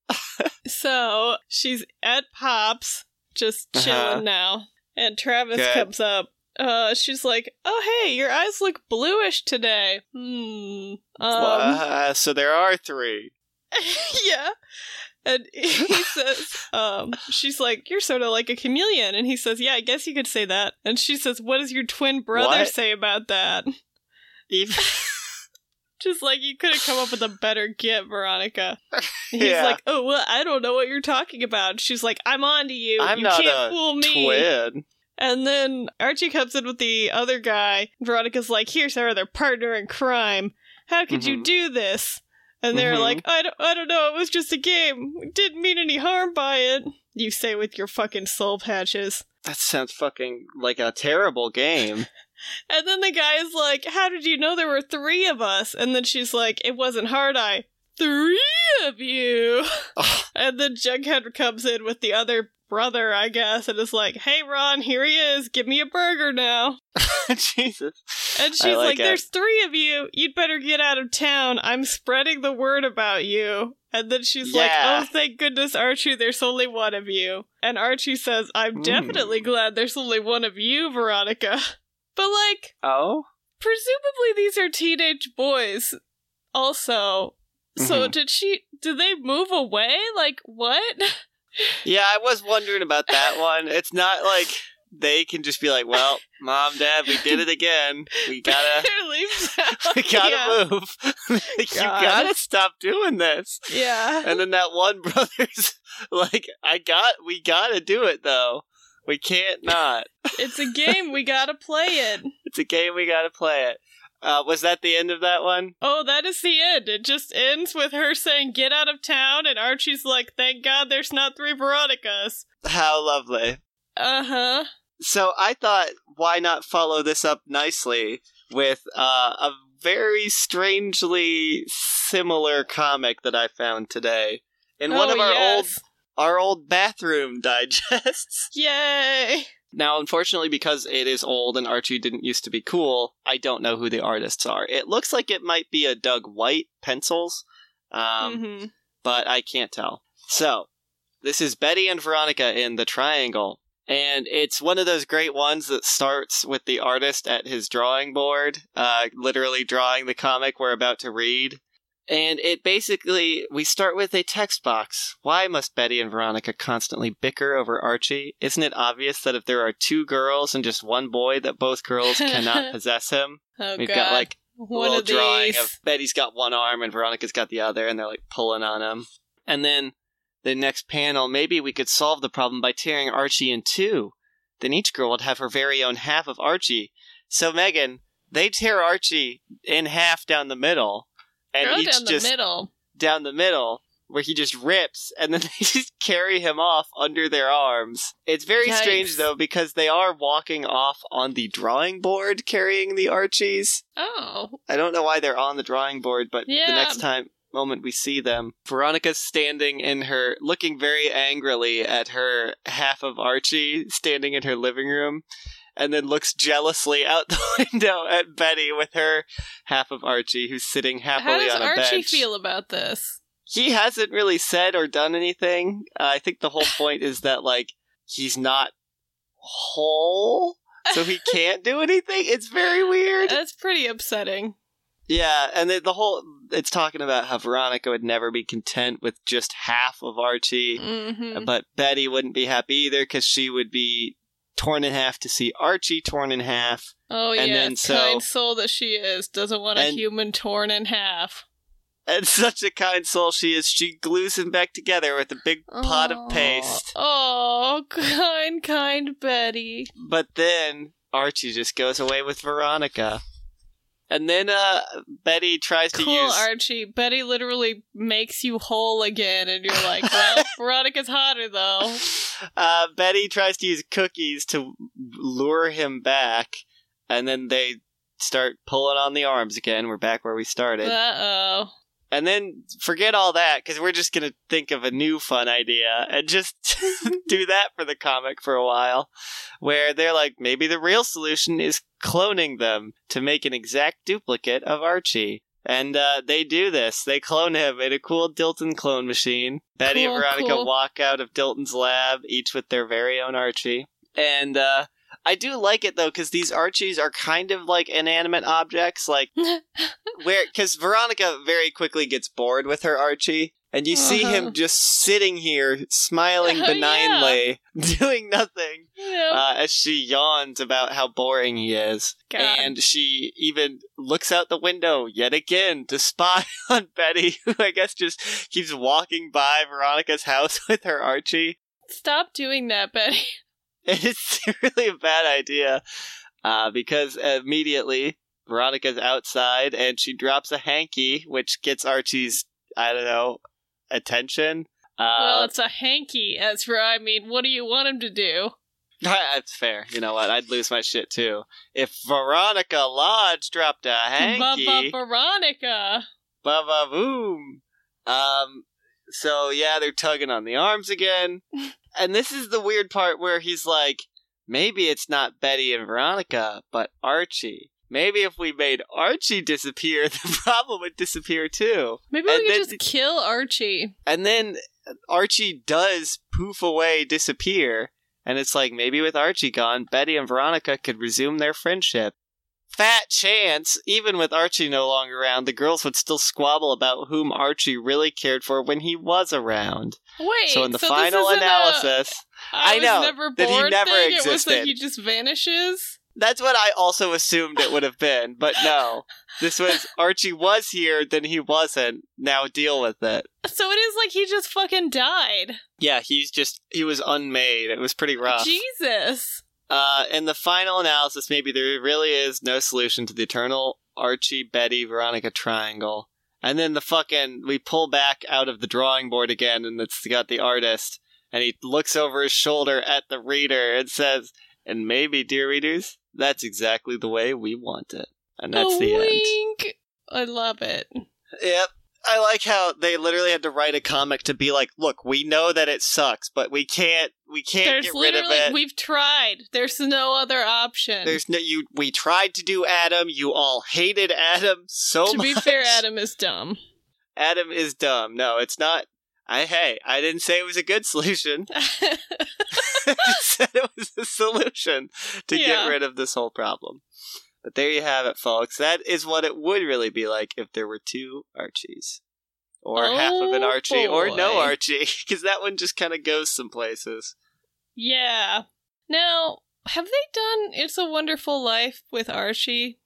so she's at Pops, just chilling Uh-huh. now, and Travis Good. comes up. Uh, she's like, "Oh, hey, your eyes look bluish today." Hmm. Um, Uh, so there are three. yeah. And he says, um, she's like, You're sort of like a chameleon. And he says, Yeah, I guess you could say that. And she says, What does your twin brother What? say about that? Even- Just like you could have come up with a better get, Veronica. He's Yeah. like, Oh, well, I don't know what you're talking about. She's like, I'm on to you. I'm you not can't a fool me. twin. And then Archie comes in with the other guy. Veronica's like, "Here's our other partner in crime. How could you Mhm. do this?" And they're Mhm. like, "I don't, I don't know. It was just a game. We didn't mean any harm by it." You say with your fucking soul patches. That sounds fucking like a terrible game. And then the guy is like, "How did you know there were three of us?" And then she's like, "It wasn't hard eye. Three of you." Ugh. And then Jughead comes in with the other brother, I guess, and is like, "Hey, Ron, here he is. Give me a burger now." Jesus. And she's like, like it. There's three of you. You'd better get out of town. I'm spreading the word about you. And then she's like, Oh, thank goodness, Archie, there's only one of you. And Archie says, I'm Hmm. definitely glad there's only one of you, Veronica. But, like, Oh? presumably these are teenage boys also. So Mhm. did she, did they move away? Like, what? Yeah, I was wondering about that one. It's not like they can just be like, "Well, mom, dad, we did it again. We gotta, we gotta yeah. move. You God. gotta stop doing this." Yeah. And then that one brother's like, "I got, we gotta do it though. We can't not. It's a game. We gotta play it. It's a game. We gotta play it." Uh, was that the end of that one? Oh, that is the end. It just ends with her saying, get out of town, and Archie's like, thank God there's not three Veronicas. How lovely. Uh huh. So I thought, why not follow this up nicely with uh, a very strangely similar comic that I found today in one Oh, of our old yes. Our old bathroom digests. Yay! Now, unfortunately, because it is old and Archie didn't used to be cool, I don't know who the artists are. It looks like it might be a Doug White pencils, um, hmm but I can't tell. So, this is Betty and Veronica in The Triangle. And it's one of those great ones that starts with the artist at his drawing board, uh, literally drawing the comic we're about to read. And it basically, we start with a text box. Why must Betty and Veronica constantly bicker over Archie? Isn't it obvious that if there are two girls and just one boy, that both girls cannot possess him? Oh, We've God. got like a One little of drawing of Betty's got one arm and Veronica's got the other, and they're like pulling on him. And then the next panel, maybe we could solve the problem by tearing Archie in two. Then each girl would have her very own half of Archie. So Megan, they tear Archie in half down the middle, and Go each down the just middle. down the middle. Where he just rips, and then they just carry him off under their arms. It's very strange though because they are walking off on the drawing board carrying the Archies. Oh. I don't know why they're on the drawing board, but the next time moment we see them, Veronica's standing in her, looking very angrily at her half of Archie standing in her living room, and then looks jealously out the window at Betty with her half of Archie, who's sitting happily on a Archie bench. How does Archie feel about this? He hasn't really said or done anything. Uh, I think the whole point is that like he's not whole, so he can't do anything. It's very weird. That's pretty upsetting. Yeah, and the, the whole it's talking about how Veronica would never be content with just half of Archie, hmm but Betty wouldn't be happy either because she would be torn in half to see Archie torn in half. Oh, And yeah. then so- kind soul that she is. Doesn't want a And- human torn in half. And such a kind soul she is, she glues him back together with a big pot of paste. Oh, kind, kind Betty. But then Archie just goes away with Veronica. And then uh Betty tries to Cool, use Archie. Betty literally makes you whole again, and you're like, well, Veronica's hotter, though. uh, Betty tries to use cookies to lure him back, and then they start pulling on the arms again. We're back where we started. Uh oh. And then forget all that because we're just going to think of a new fun idea and just do that for the comic for a while. Where they're like, maybe the real solution is cloning them to make an exact duplicate of Archie. And uh, they do this. They clone him in a cool Dilton clone machine. Betty Cool, and Veronica cool. walk out of Dilton's lab, each with their very own Archie. And uh, I do like it though, because these Archies are kind of like inanimate objects. Like, where because Veronica very quickly gets bored with her Archie, and you see Uh-huh. him just sitting here, smiling Oh, benignly, doing nothing, Yeah. uh, as she yawns about how boring he is. God. And she even looks out the window yet again to spy on Betty, who I guess just keeps walking by Veronica's house with her Archie. Stop doing that, Betty. It's really a bad idea uh, because immediately Veronica's outside and she drops a hanky, which gets Archie's, I don't know, attention. well, Uh, it's a hanky, Ezra. I mean, what do you want him to do? that's fair. You know what? I'd lose my shit too. If Veronica Lodge dropped a hanky, Bubba Veronica. ba ba boom. Um, so yeah, they're tugging on the arms again. and this is the weird part where he's like, maybe it's not Betty and Veronica, but Archie. Maybe if we made Archie disappear, the problem would disappear too. Maybe And we could just kill Archie. And then Archie does poof away, disappear. And it's like maybe with Archie gone, Betty and Veronica could resume their friendship. Fat chance, even with Archie no longer around, the girls would still squabble about whom Archie really cared for when he was around. Wait. so in the this final analysis, I, I know, never that he never thing? It was existed. like he just vanishes. that's what I also assumed it would have been. But no, this was Archie was here, then he wasn't. Now deal with it. So it is like he just fucking died. Yeah, he's just he was unmade. It was pretty rough. Jesus. Uh, in the final analysis, maybe there really is no solution to the eternal Archie, Betty, Veronica triangle. And then the fucking we pull back out of the drawing board again, and it's got the artist, and he looks over his shoulder at the reader and says, "And maybe, dear readers, that's exactly the way we want it." And that's a the end. wink. I love it. Yep. I like how they literally had to write a comic to be like, "Look, we know that it sucks, but we can't, we can't There's get rid of literally it." we've tried. There's no other option. There's no you. We tried to do Adam. You all hated Adam so to much. To be fair, Adam is dumb. Adam is dumb. No, it's not. I hey, I didn't say it was a good solution. I just said it was a solution to Yeah. get rid of this whole problem. But there you have it, folks. That is what it would really be like if there were two Archies. Or half of an Oh, Archie, or no. Archie, because that one just kind of goes some places. yeah. Now, have they done It's a Wonderful Life with Archie?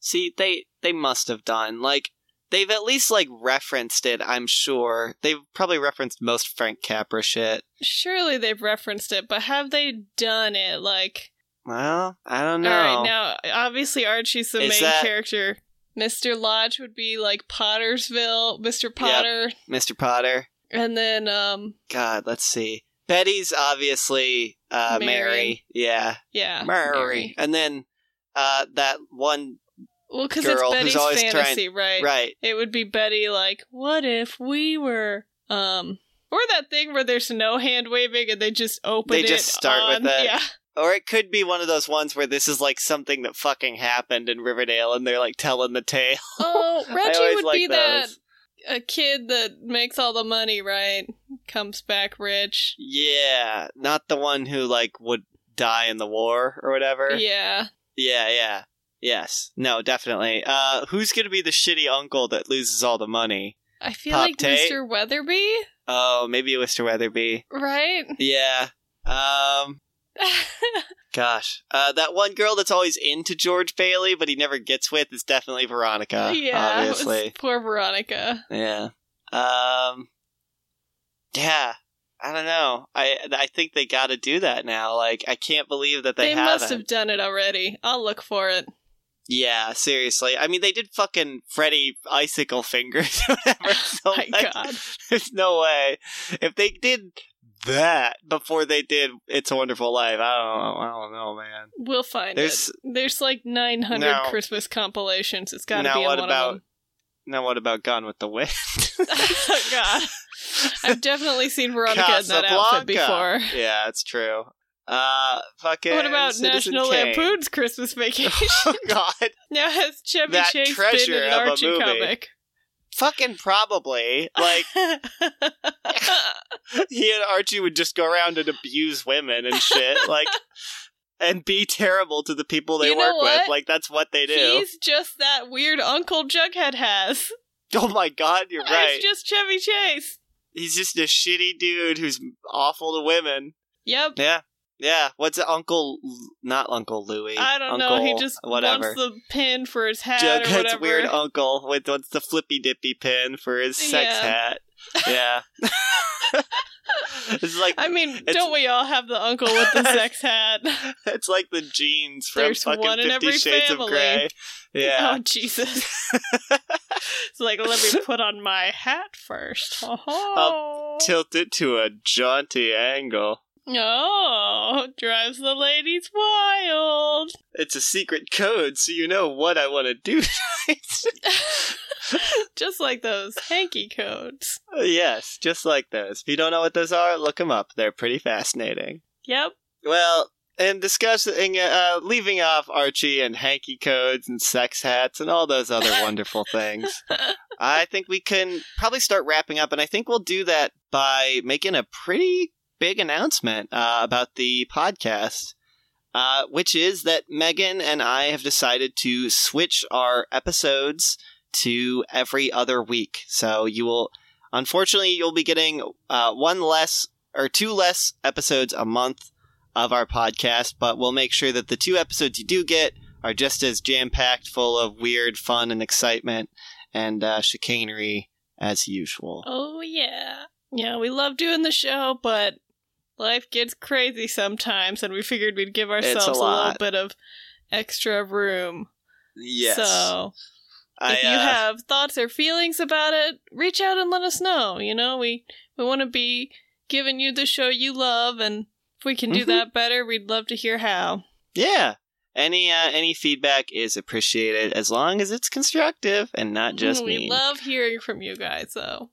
See, they they must have done like they've at least like referenced it. I'm sure they've probably referenced most Frank Capra shit. Surely they've referenced it, but have they done it? Like, Well, I don't know. all right, now obviously Archie's the Is main that- character. Mr. Lodge would be like Pottersville, Mr. Potter, Mr. Potter. and then um, God, let's see. Betty's obviously uh, Mary. Mary. Yeah, yeah, Mary. And then uh, that one, Well, because it's Betty's always trying- fantasy, right? right? It would be Betty like, "What if we were um." Or that thing where there's no hand waving and they just open They just start with on- it. Yeah. Or it could be one of those ones where this is like something that fucking happened in Riverdale, and they're like telling the tale. Oh, Reggie would be that a kid that makes all the money, right? Comes back rich. Yeah, not the one who like would die in the war or whatever. Yeah. Yeah, yeah. Yes. No, definitely. Uh who's gonna be the shitty uncle that loses all the money? I feel Pop like Tate? Mr. Weatherbee, Oh, maybe Mr. Weatherbee. right? Yeah. Um gosh. Uh that one girl that's always into George Bailey but he never gets with is definitely Veronica. yeah. Obviously. Poor Veronica. Yeah. Um Yeah. I don't know. I I think they got to do that now. Like I can't believe that they, They, haven't. must have done it already. I'll look for it. Yeah, seriously. I mean, they did fucking Freddy icicle fingers or whatever. So My like, God. there's no way if they did that before they did "It's a Wonderful Life." I don't know. I don't know, man. We'll find There's- it. There's like 900 Now- Christmas compilations. It's got to be in what one about- of Now, what about Gone with the Wind? oh God, I've definitely seen Veronica in that outfit before. Yeah, it's true. Uh, fucking. What about Citizen National Kane. Lampoon's Christmas Vacation? Oh God, now has Chevy That Chase been in an Archie comic? Fucking probably. Like he and Archie would just go around and abuse women and shit, like, and be terrible to the people they You know work with. Like that's what they do. He's just that weird uncle Jughead has. Oh my god, you're right. It's just Chevy Chase. He's just a shitty dude who's awful to women. Yep. Yeah, yeah. What's it, Uncle? Not Uncle Louie. I don't Uncle, know. He just whatever. wants the pin for his hat or whatever. weird uncle with what's the flippy dippy pin for his sex Yeah. hat. Yeah. it's like I mean, don't we all have the uncle with the sex hat? it's like the jeans from There's fucking one in Fifty every Shades family. of Grey. Yeah. Oh Jesus! it's like let me put on my hat first. Oh, I'll Tilt it to a jaunty angle. Oh, drives the ladies wild. It's a secret code, so you know what I want to do. Tonight. Just like those hanky codes. yes, just like those. If you don't know what those are, look them up. They're pretty fascinating. Yep. Well, and discussing, uh, leaving off Archie and hanky codes and sex hats and all those other wonderful things, I think we can probably start wrapping up, and I think we'll do that by making a pretty big announcement uh, about the podcast. uh, which is that Megan and I have decided to switch our episodes to every other week. So you will, unfortunately, you'll be getting uh, one less or two less episodes a month of our podcast, but we'll make sure that the two episodes you do get are just as jam packed, full of weird fun and excitement and uh, chicanery as usual. Oh, yeah. Yeah, we love doing the show, but life gets crazy sometimes, and we figured we'd give ourselves a, a, little bit of extra room. Yes. So, if I, uh, you have thoughts or feelings about it, reach out and let us know. You know, we, we want to be giving you the show you love, and if we can do mm-hmm. that better, we'd love to hear how. Yeah. Any uh, any feedback is appreciated as long as it's constructive and not just we mean. love hearing from you guys, though.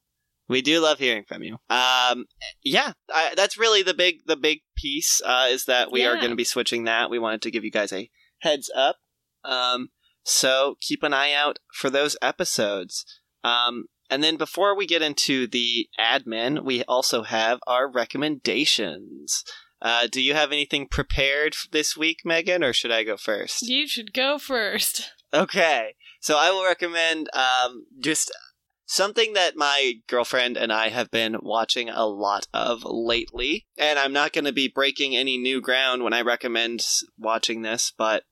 We do love hearing from you. Um, yeah, I, that's really the big the big piece uh, is that we yeah. are going to be switching that. We wanted to give you guys a heads up. Um, so keep an eye out for those episodes. Um, and then before we get into the admin, we also have our recommendations. Uh, do you have anything prepared this week, Megan, or should I go first? You should go first. Okay, so I will recommend um, just something that my girlfriend and I have been watching a lot of lately. And I'm not going to be breaking any new ground when I recommend watching this, but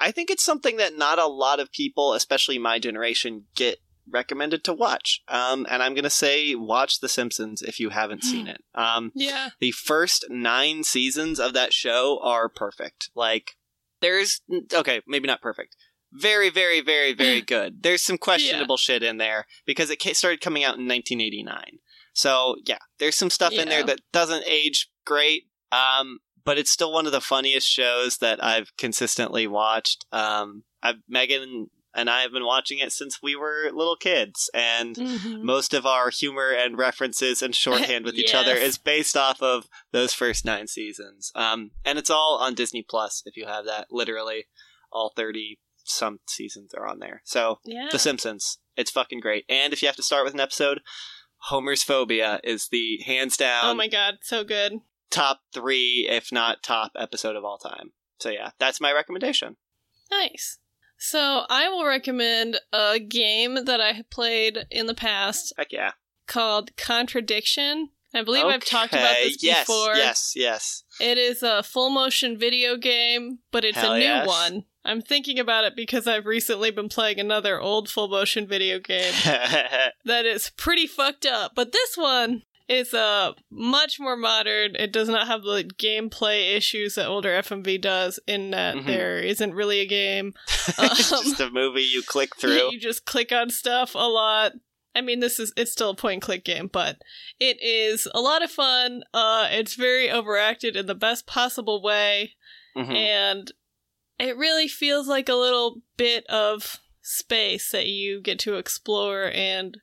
I think it's something that not a lot of people, especially my generation, get recommended to watch. Um, and I'm going to say watch The Simpsons if you haven't seen it. Um, yeah. The first nine seasons of that show are perfect. Like, there's, okay, maybe not perfect very, very, very, very good. There's some questionable yeah. shit in there because it started coming out in 1989. So yeah, there's some stuff yeah. in there that doesn't age great. Um, but it's still one of the funniest shows that I've consistently watched. Um, I've, Megan and I have been watching it since we were little kids, and mm-hmm. most of our humor and references and shorthand with yes. each other is based off of those first nine seasons. Um, and it's all on Disney Plus if you have that. Literally, all thirty some seasons are on there. So yeah. The Simpsons, it's fucking great. And if you have to start with an episode, Homer's Phobia is the hands down. Oh my god, so good. Top three, if not top episode of all time. So yeah, that's my recommendation. Nice. So I will recommend a game that I have played in the past. Heck yeah. Called Contradiction. I believe okay. I've talked about this yes, before. Yes, yes, It is a full motion video game, but it's Hell a new yes. one. I'm thinking about it because I've recently been playing another old full motion video game that is pretty fucked up. But this one is uh, much more modern. It does not have the gameplay issues that older FMV does, in that mm-hmm. there isn't really a game. Um, just a movie you click through. You just click on stuff a lot. I mean, this is it's still a point and click game, but it is a lot of fun. Uh, it's very overacted in the best possible way, mm-hmm. and it really feels like a little bit of space that you get to explore and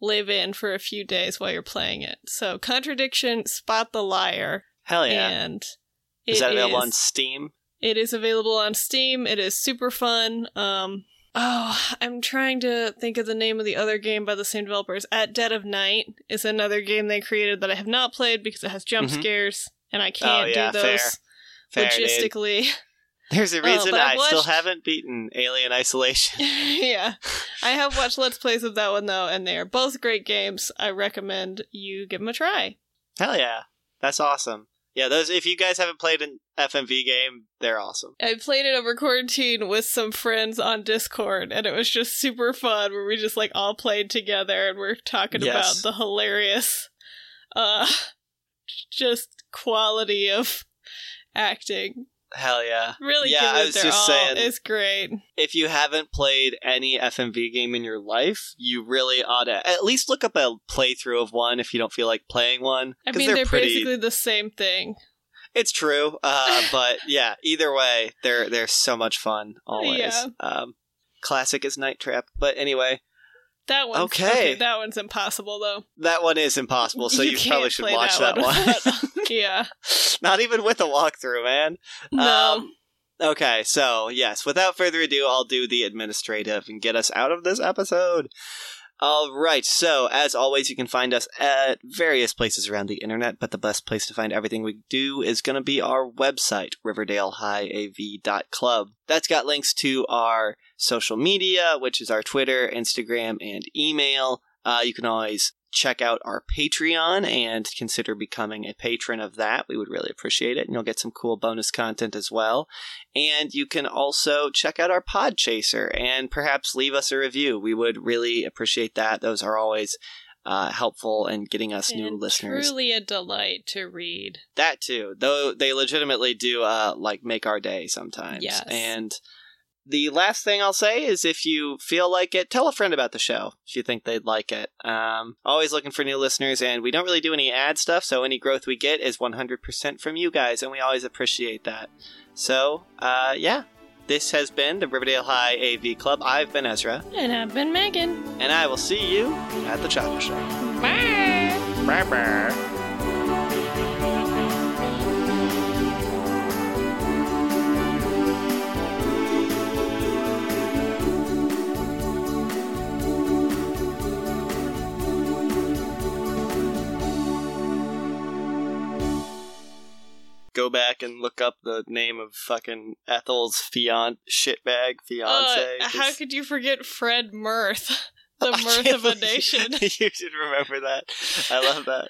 live in for a few days while you're playing it. So, Contradiction, Spot the Liar. Hell yeah. And is that available is, on Steam? It is available on Steam. It is super fun. Um, oh, I'm trying to think of the name of the other game by the same developers. At Dead of Night is another game they created that I have not played because it has jump mm-hmm. scares and I can't oh, yeah, do those fair. Fair, logistically. Dude. There's a oh, reason I watched... still haven't beaten Alien Isolation. yeah. I have watched Let's Plays of that one, though, and they are both great games. I recommend you give them a try. Hell yeah. That's awesome. Yeah, those. if you guys haven't played an FMV game, they're awesome. I played it over quarantine with some friends on Discord, and it was just super fun where we just like all played together and we're talking yes. about the hilarious, uh, just quality of acting. Hell yeah. Really yeah, I was just all. saying. It's great. If you haven't played any FMV game in your life, you really ought to at least look up a playthrough of one if you don't feel like playing one. I mean, they're, they're pretty... basically the same thing. It's true, uh, but yeah, either way, they're they're so much fun always. Yeah. Um, classic is Night Trap, but anyway, that one. Okay. okay. That one's impossible though. That one is impossible, so you, you probably should watch that, that one. one. yeah. Not even with a walkthrough, man. No. Um, okay, so yes, without further ado, I'll do the administrative and get us out of this episode. All right. So, as always, you can find us at various places around the internet, but the best place to find everything we do is going to be our website, riverdalehighav.club. That's got links to our social media, which is our Twitter, Instagram, and email. Uh, you can always check out our Patreon and consider becoming a patron of that. We would really appreciate it. And you'll get some cool bonus content as well. And you can also check out our Pod Chaser and perhaps leave us a review. We would really appreciate that. Those are always uh, helpful in getting us new And listeners. Truly a delight to read. That too, though they legitimately do uh like make our day sometimes. Yes. And the last thing I'll say is if you feel like it, tell a friend about the show if you think they'd like it. Um, always looking for new listeners, and we don't really do any ad stuff, so any growth we get is 100% from you guys, and we always appreciate that. So, uh, yeah, this has been the Riverdale High AV Club. I've been Ezra, And I've been Megan. and I will see you at the chocolate Show. Bye. Bye bye. Go back and look up the name of fucking Ethel's fian shitbag fiance. Uh, how could you forget Fred Mirth? The mirth of a nation. you should remember that. I love that.